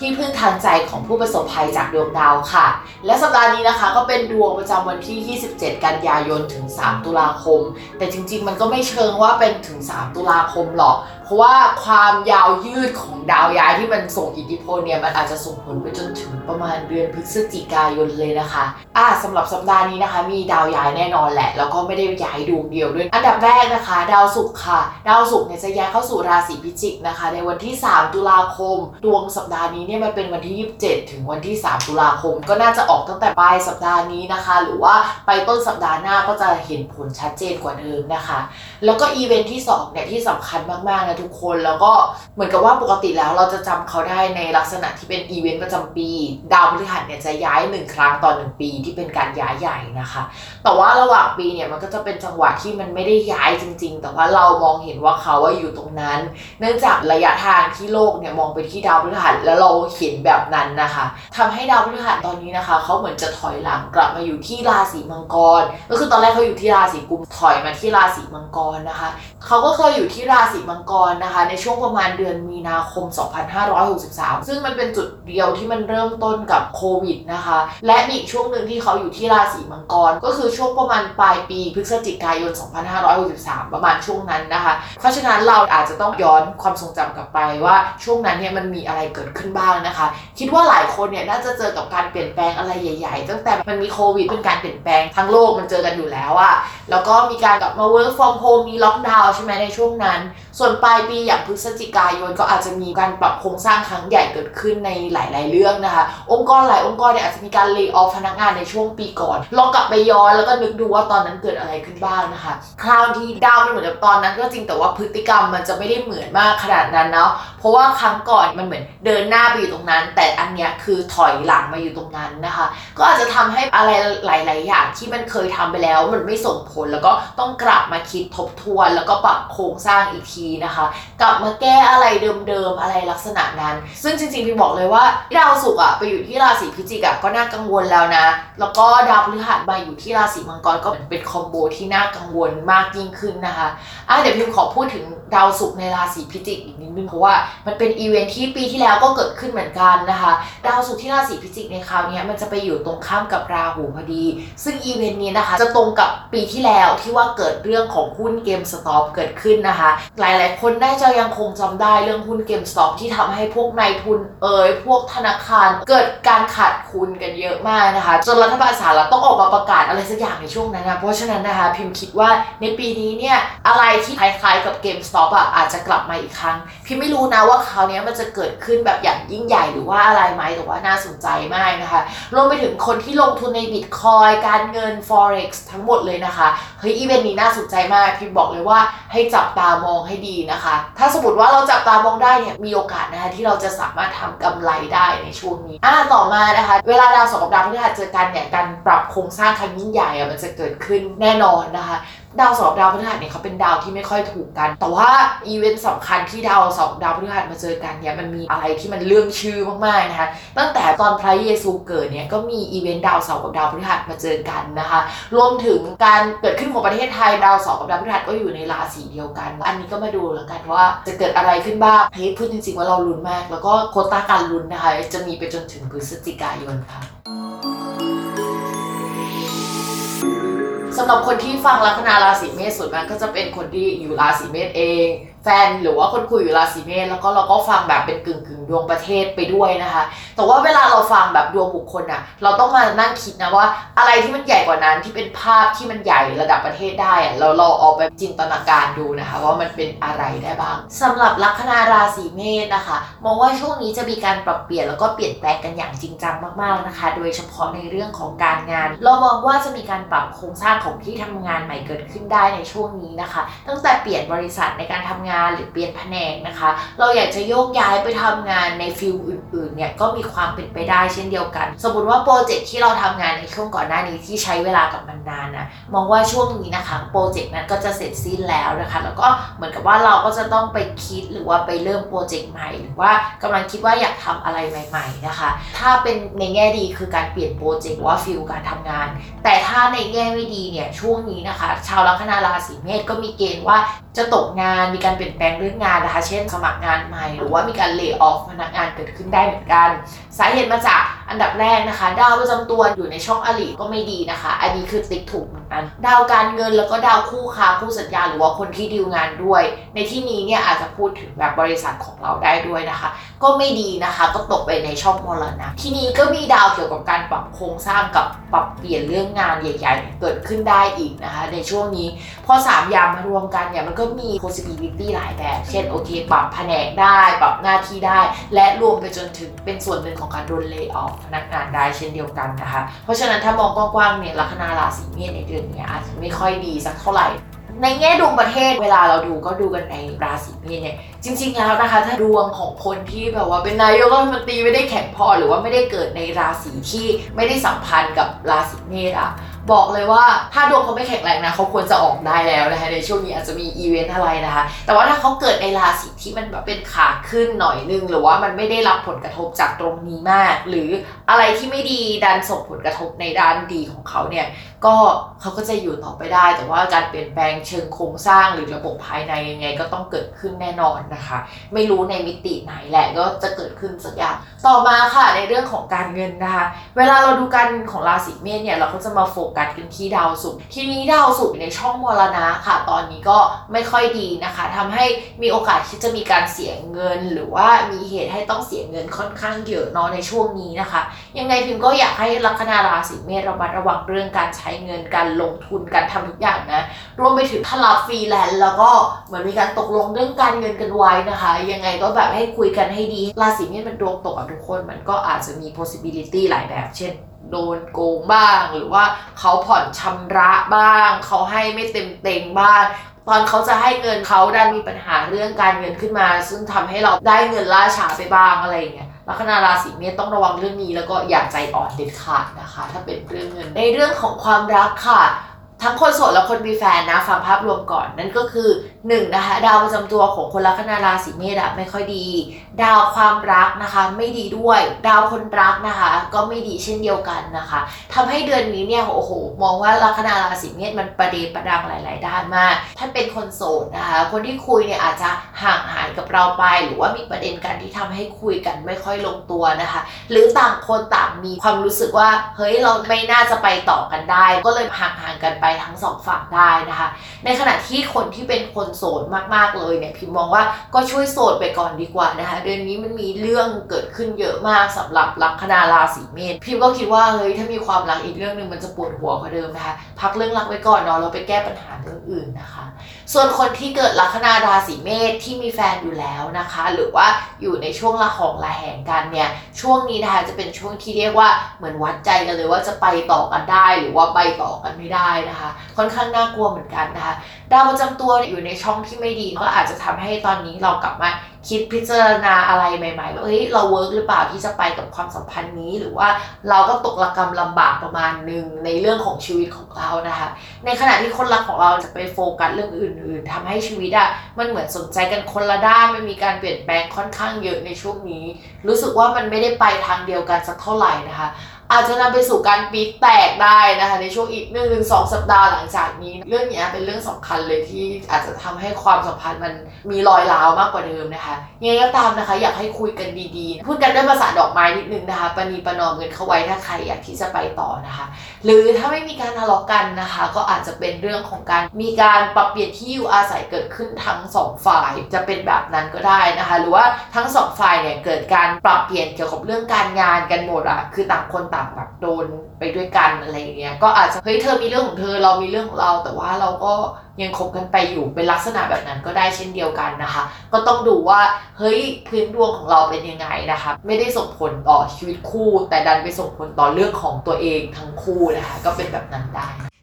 ที่พึ่งทางใจของผู้ประสบภัยจากดวงดาวค่ะ และสัปดาห์นี้นะคะก็เป็นดวงประจำวันที่ 27 กันยายนถึง 3 ตุลาคม แต่จริงๆ มันก็ไม่เชิงว่าเป็นถึง 3 ตุลาคมหรอก เพราะว่าความยาวยืดของดาวย้ายที่มันส่งอิทธิพลเนี่ยมันอาจจะส่งผลไปจนถึงประมาณเดือนพฤศจิกายนเลยนะคะอ่าสำหรับสัปดาห์นี้นะคะ มีดาวย้ายแน่นอนแหละ แล้วก็ไม่ได้ย้ายดวงเดียวด้วย อันดับแรกนะคะ ดาวศุกร์ค่ะ ดาวศุกร์เนี่ยจะย้ายเข้าสู่ราศีพิจิกนะคะ ในวันที่ 3 ตุลาคม ดวงสัปดาห์นี้เนี่ยมันเป็นวันที่ 27 ถึงวันที่ 3 ตุลาคม ก็น่าจะออกตั้งแต่ปลายสัปดาห์นี้นะคะ หรือว่าไปต้นสัปดาห์หน้าก็จะเห็นผลชัดเจนกว่าเดิมนะคะ แล้วก็อีเวนท์ที่2เนี่ยที่สำคัญมากๆนะทุกคนแล้วก็เหมือนกับว่าปกติแล้วเราจะจำเขาได้ในลักษณะที่เป็นอีเวนต์ประจำปี ดาวพฤหัสเนี่ยจะย้ายหนึ่งครั้งต่อหนึ่งปีที่เป็นการย้ายใหญ่นะคะ แต่ว่าระหว่างปีเนี่ยมันก็จะเป็นจังหวะที่มันไม่ได้ย้ายจริง ๆ แต่ว่าเรามองเห็นว่าเขาว่าอยู่ตรงนั้น เนื่องจากระยะทางที่โลกเนี่ยมองไปที่ดาวพฤหัสแล้วเราเห็นแบบนั้นนะคะทำให้ดาวพฤหัสตอนนี้นะคะเขาเหมือนจะถอยหลังกลับมาอยู่ที่ราศีมังกร ก็คือตอนแรกเขาอยู่ที่ราศีกุมถอยมาที่ราศีมังกรนะคะ เขาก็เคยอยู่ที่ราศีมังกรนะคะ ในช่วงประมาณเดือนมีนาคม 2563 ซึ่งมันเป็นจุดเดียวที่มันเริ่มต้นกับโควิดนะคะ และมีอีกช่วงหนึ่งที่เขาอยู่ที่ราศีมังกร ก็คือช่วงประมาณปลายปีพฤศจิกายน 2563 ประมาณช่วงนั้นนะคะ เพราะฉะนั้นเราอาจจะต้องย้อนความทรงจำกลับไปว่าช่วงนั้นเนี่ยมันมีอะไรเกิดขึ้นบ้างนะคะ คิดว่าหลายคนเนี่ยน่าจะเจอกับการเปลี่ยนแปลงอะไรใหญ่ๆ ตั้งแต่มันมีโควิดเป็นการเปลี่ยนแปลงทั้งโลกมันเจอกันอยู่แล้วอะแล้วก็มีการกลับมา work from home มีล็อกดาวใช่ไหมในช่วงนั้น ส่วนปลายปีอย่างพฤศจิกายนก็อาจจะมีการปรับโครงสร้างครั้งใหญ่เกิดขึ้นในหลาย ๆ เรื่องนะคะ องค์กรหลายองค์กรเนี่ยอาจจะมีการเลิกออฟพนักงานในช่วงปีก่อน ลองกลับไปย้อนแล้วก็นึกดูว่าตอนนั้นเกิดอะไรขึ้นบ้างนะคะ คราวที่ดาวมันเหมือนกับตอนนั้นก็จริงแต่ว่าพฤติกรรมมันจะไม่ได้เหมือนมากขนาดนั้นเนาะ เพราะว่าครั้งก่อนมันเหมือนเดินหน้าไปอยู่ตรงนั้น แต่อันเนี้ยคือถอยหลังมาอยู่ตรงนั้นนะคะ ก็อาจจะทำให้อะไรหลาย ๆ อย่างที่มันเคยทำไปแล้วมันไม่ส่งผลแล้วก็ต้องกลับมาคิดทบทวน แล้วก็ปรับโครงสร้างอีกทีนะคะ กลับมาแก้อะไรเดิมๆอะไรลักษณะนั้น ซึ่งจริงๆพี่บอกเลยว่าดาวศุกร์อะไปอยู่ที่ราศีพิจิกอะก็น่ากังวลแล้วนะ แล้วก็ดาวพฤหัสมาอยู่ที่ราศีมังกรก็เป็น combo ที่น่ากังวลมากยิ่งขึ้นนะคะอะเดี๋ยวพิมพ์ขอพูดถึงดาวศุกร์ในราศีพิจิกอีกนิดนึงเพราะว่ามันเป็นอีเวนท์ที่ปีที่แล้วก็เกิดขึ้นเหมือนกันนะคะดาวศุกร์ที่ราศีพิจิกในคราวนี้มันจะไปอยู่ตรงข้ามกับราหูพอดี ซึ่งอีเวนต์นี้นะคะจะตรงกับปีที่แล้วที่ว่าเกิดเรื่องของหุ้น GameStop เกิดขึ้นนะคะหลายๆ คนได้จะยังคงจำได้เรื่องหุ้น GameStop ที่ทำให้พวกนายทุนเอ่ยพวกธนาคารเกิดการขาดทุนกันเยอะมากนะคะ จนรัฐบาลสหรัฐต้องออกมาประกาศอะไรสักอย่างในช่วงนั้นนะเพราะฉะนั้นนะคะพิมพ์คิดว่าในปีนี้เนี่ยอะไรที่คล้ายๆกับเกมสต็อปอะอาจจะกลับมาอีกครั้ง พิมไม่รู้นะว่าคราวนี้มันจะเกิดขึ้นแบบอย่างยิ่งใหญ่หรือว่าอะไรไหมแต่ว่าน่าสนใจมากนะคะรวมไปถึงคนที่ลงทุนในบิตคอยการเงิน forex ทั้งหมดเลยนะคะเฮ้ยอีเวนต์นี้น่าสนใจมากพิมบอกเลยว่าให้จับตามองให้ดีนะคะ ถ้าสมมติว่าเราจับตามองได้เนี่ยมีโอกาสนะคะที่เราจะสามารถทำกำไรได้ในช่วงนี้อ่าต่อมานะคะ เวลาดาวสองกับดาวพฤหัสเจอกันเนี่ยการปรับโครงสร้างครั้งยิ่งใหญ่อะมันจะเกิดขึ้นแน่นอนนะคะ ดาวเสาร์ดาวพฤหัสเนี่ยเขาเป็นดาวที่ไม่ค่อยถูกกัน แต่ว่าอีเวนต์สำคัญที่ดาวเสาร์ดาวพฤหัสมาเจอกันเนี่ยมันมีอะไรที่มันเลื่องชื่อมากๆนะคะตั้งแต่ตอนพระเยซูเกิดเนี่ยก็มีอีเวนต์ดาวเสาร์กับดาวพฤหัสมาเจอกันนะคะ รวมถึงการเกิดขึ้นของประเทศไทยดาวเสาร์กับดาวพฤหัสก็อยู่ในราศีเดียวกัน อันนี้ก็มาดูแล้วกันว่าจะเกิดอะไรขึ้นบ้างเฮ้ยพูดจริงๆว่าเราลุ้นมาก แล้วก็ quota การลุ้นนะคะ จะมีไปจนถึงพฤศจิกายนค่ะ สำหรับคนที่ฟังลัคนาราศีเมษส่วนมากก็จะเป็นคนที่อยู่ราศีเมษเอง แฟนหรือว่าคนคุยอยู่ราศีเมษแล้วก็เราก็ฟังแบบเป็นกึ่งกึ่งดวงประเทศไปด้วยนะคะ แต่ว่าเวลาเราฟังแบบดวงบุคคลน่ะเราต้องมานั่งคิดนะว่า อะไรที่มันใหญ่กว่านั้นที่เป็นภาพที่มันใหญ่ระดับประเทศได้อะเราเราเอาไปจินตนาการดูนะคะ ว่ามันเป็นอะไรได้บ้างสำหรับลัคนาราศีเมษนะคะมองว่าช่วงนี้จะมีการปรับเปลี่ยนแล้วก็เปลี่ยนแปลงกันอย่างจริงจังมากๆนะคะ โดยเฉพาะในเรื่องของการงาน เรามองว่าจะมีการปรับโครงสร้างของที่ทำงานใหม่เกิดขึ้นได้ในช่วงนี้นะคะ ตั้งแต่เปลี่ยนบริษัทในการทำงานหรือเปลี่ยนแผนกนะคะ เราอยากจะโยกย้ายไปทำงานใน field อื่นๆเนี่ยก็มีความเป็นไปได้เช่นเดียวกัน สมมติว่า project ที่เราทำงานในช่วงก่อนหน้านี้ที่ใช้เวลากับมันนานนะมองว่าช่วงนี้นะคะ project นั้นก็จะเสร็จสิ้นแล้วนะคะ แล้วก็เหมือนกับว่าเราก็จะต้องไปคิดหรือว่าไปเริ่ม project ใหม่ หรือว่ากำลังคิดว่าอยากทำอะไรใหม่ ๆนะคะ ถ้าเป็นในแง่ดีคือการเปลี่ยนโปรเจกต์หรือว่าฟิลการทำงาน แต่ถ้าในแง่ไม่ดีเนี่ยช่วงนี้นะคะ ชาวลัคนาราศีเมษก็มีเกณฑ์ว่าจะตกงานมีการเปลี่ยนแปลงเรื่องงานนะคะ เช่นสมัครงานใหม่ หรือว่ามีการเลิกออฟพนักงานเกิดขึ้นได้เหมือนกัน สาเหตุมาจาก อันดับแรกนะคะ ดาวประจำตัวอยู่ในช่องอริก็ไม่ดีนะคะ อันนี้คือติ๊กถูกเหมือนกัน ดาวการเงินแล้วก็ดาวคู่ค้าคู่สัญญาหรือว่าคนที่ดีลงานด้วย ในที่นี้เนี่ยอาจจะพูดถึงแบบบริษัทของเราได้ด้วยนะคะ ก็ไม่ดีนะคะก็ตกไปในช่องมรณะที่นี้ก็มีดาวเกี่ยวกับการปรับโครงสร้างกับปรับเปลี่ยนเรื่องงานใหญ่ ๆ เกิดขึ้นได้อีกนะคะ ในช่วงนี้พอสามอย่างมารวมกันเนี่ยมันก็มี possibility หลายแบบ เช่นโอเคปรับแผนกได้ ปรับหน้าที่ได้ และรวมไปจนถึงเป็นส่วนหนึ่งของการโดนเล y o อ f พนักงานได้เช่นเดียวกันนะคะ เพราะฉะนั้นถ้ามองกว้างๆเนี่ยลัคนาราศีเมษในเดือนนี้อาจจะไม่ค่อยดีสักเท่าไหร่ในแง่ดวงประเทศเวลาเราดูก็ดูกันในราศีเมษเนี่ยจริง ๆ แล้วนะคะ ถ้าดวงของคนที่แบบว่าเป็นนายกรัฐมนตรีไม่ได้แข็งพอหรือว่าไม่ได้เกิดในราศีที่ไม่ได้สัมพันธ์กับราศีเมษอะบอกเลยว่าถ้าดวงเขาไม่แข็งแรงนะเขาควรจะออกได้แล้วนะคะในช่วงนี้อาจจะมีอีเวนต์อะไรนะคะ แต่ว่าถ้าเขาเกิดในราศีที่มันแบบเป็นขาขึ้นหน่อยนึง หรือว่ามันไม่ได้รับผลกระทบจากตรงนี้มาก หรืออะไรที่ไม่ดีดันส่งผลกระทบในด้านดีของเขาเนี่ยก็เขาก็จะอยู่ต่อไปได้ แต่ว่าการเปลี่ยนแปลงเชิงโครงสร้างหรือระบบภายในยังไงก็ต้องเกิดขึ้นแน่นอนนะคะ ไม่รู้ในมิติไหนแหละก็จะเกิดขึ้นสักอย่างต่อมาค่ะในเรื่องของการเงินนะคะ เวลาเราดูการเงินของราศีเมษเนี่ยเราก็จะมาโฟกัสกันที่ดาวศุกร์ทีนี้ดาวศุกร์ในช่องมรณะค่ะ ตอนนี้ก็ไม่ค่อยดีนะคะทำให้มีโอกาสที่จะจะมีการเสียเงินหรือว่ามีเหตุให้ต้องเสียเงินค่อนข้างเยอะเนาะในช่วงนี้นะคะ ยังไงพิมพ์ก็อยากให้ลัคนาราศีเมษระมัดระวังเรื่องการใช้เงินการลงทุนการทำทุกอย่างนะรวมไปถึงถ้ารับฟรีแลนซ์แล้วก็เหมือนมีการตกลงเรื่องการเงินกันไว้นะคะ ยังไงก็แบบให้คุยกันให้ดีราศีเมษมันดวงตกกับทุกคน มันก็อาจจะมี possibility หลายแบบ เช่นโดนโกงบ้างหรือว่าเขาผ่อนชำระบ้าง เขาให้ไม่เต็มเต็งบ้าง ตอนเขาจะให้เงินเขาดันมีปัญหาเรื่องการเงินขึ้นมา ซึ่งทำให้เราได้เงินล่าช้าไปบ้างอะไรอย่างเงี้ยลัคนาราศีเมษต้องระวังเรื่องนี้แล้วก็อย่าใจอ่อนเด็ดขาดนะคะ ถ้าเป็นเรื่องเงินในเรื่องของความรักค่ะ ทั้งคนโสดและคนมีแฟนนะฟังภาพรวมก่อนนั่นก็คือ 1นงนะคะดาวประจำตัวของคนลัคนาราศีเมษอะไม่ค่อยดี ดาวความรักนะคะไม่ดีด้วย ดาวคนรักนะคะ ก็ไม่ดีเช่นเดียวกันนะคะทำให้เดือนนี้เนี่ยโอ้โห มองว่าลัคนาราศีเมษมันประเดประดังหลาย ๆ ด้านมากถ้านเป็นคนโสดนะคะ คนที่คุยเนี่ยอาจจะห่างหายกับเราไป หรือว่ามีประเด็นกันที่ทำให้คุยกันไม่ค่อยลงตัวนะคะ หรือต่างคนต่างมีความรู้สึกว่าเฮ้ยเราไม่น่าจะไปต่อกันได้ ก็เลยห่างๆกันไปทั้งสองฝั่งได้นะคะ ในขณะที่คนที่เป็นคนโสดมากๆเลยเนี่ยพิมมองว่าก็ช่วยโสดไปก่อนดีกว่านะคะเดือนนี้มันมีเรื่องเกิดขึ้นเยอะมากสำหรับลัคนาราศีเมษพิมก็คิดว่าเฮ้ยถ้ามีความรักอีกเรื่องหนึ่งมันจะปวดหัวกว่าเดิมนะคะพักเรื่องรักไว้ก่อนเนาะเราไปแก้ปัญหาเรื่องอื่นนะคะ ส่วนคนที่เกิดลัคนาราศีเมษที่มีแฟนอยู่แล้วนะคะ หรือว่าอยู่ในช่วงละหองละแหงกันเนี่ยช่วงนี้นะคะจะเป็นช่วงที่เรียกว่าเหมือนวัดใจกันเลยว่าจะไปต่อกันได้ หรือว่าไปต่อกันไม่ได้นะคะ ค่อนข้างน่ากลัวเหมือนกันนะคะดาวประจำตัวอยู่ในช่องที่ไม่ดีก็อาจจะทำให้ตอนนี้เรากลับมาคิดพิจารณาอะไรใหม่ๆว่าเอ้ยเราเวิร์กหรือเปล่าที่จะไปกับความสัมพันธ์นี้ หรือว่าเราก็ตกระกรรมลำบากประมาณหนึ่งในเรื่องของชีวิตของเรานะคะ ในขณะที่คนรักของเราจะไปโฟกัสเรื่องอื่น ๆทำให้ชีวิตอะมันเหมือนสนใจกันคนละด้านมันมีการเปลี่ยนแปลงค่อนข้างเยอะในช่วงนี้ รู้สึกว่ามันไม่ได้ไปทางเดียวกันสักเท่าไหร่นะคะ อาจจะนำไปสู่การปีแตกได้นะคะ ในช่วงอีกหนึ่งถึงสองสัปดาห์หลังจากนี้ เรื่องนี้เป็นเรื่องสำคัญเลยที่อาจจะทำให้ความสัมพันธ์มันมีรอยร้าวมากกว่าเดิมนะคะยังไงก็ตามนะคะ อยากให้คุยกันดีๆ พูดกันด้วยภาษาดอกไม้นิดนึงนะคะปณีประนอมกันเข้าไว้ถ้าใครอยากที่จะไปต่อนะคะ หรือถ้าไม่มีการทะเลาะกันนะคะ ก็อาจจะเป็นเรื่องของการมีการปรับเปลี่ยนที่อยู่อาศัยเกิดขึ้นทั้งสองฝ่ายจะเป็นแบบนั้นก็ได้นะคะ หรือว่าทั้งสองฝ่ายเนี่ยเกิดการปรับเปลี่ยนเกี่ยวกับเรื่องการงานกันหมดอะคือต่างคนต่างแบบโดนไปด้วยกันอะไรอย่างเงี้ยก็อาจจะเฮ้ยเธอมีเรื่องของเธอเรามีเรื่องของเรา แต่ว่าเราก็ยังคบกันไปอยู่เป็นลักษณะแบบนั้นก็ได้เช่นเดียวกันนะคะ ก็ต้องดูว่าเฮ้ยพื้นดวงของเราเป็นยังไงนะคะ ไม่ได้ส่งผลต่อชีวิตคู่ แต่ดันไปส่งผลต่อเรื่องของตัวเองทั้งคู่นะคะ ก็เป็นแบบนั้นได้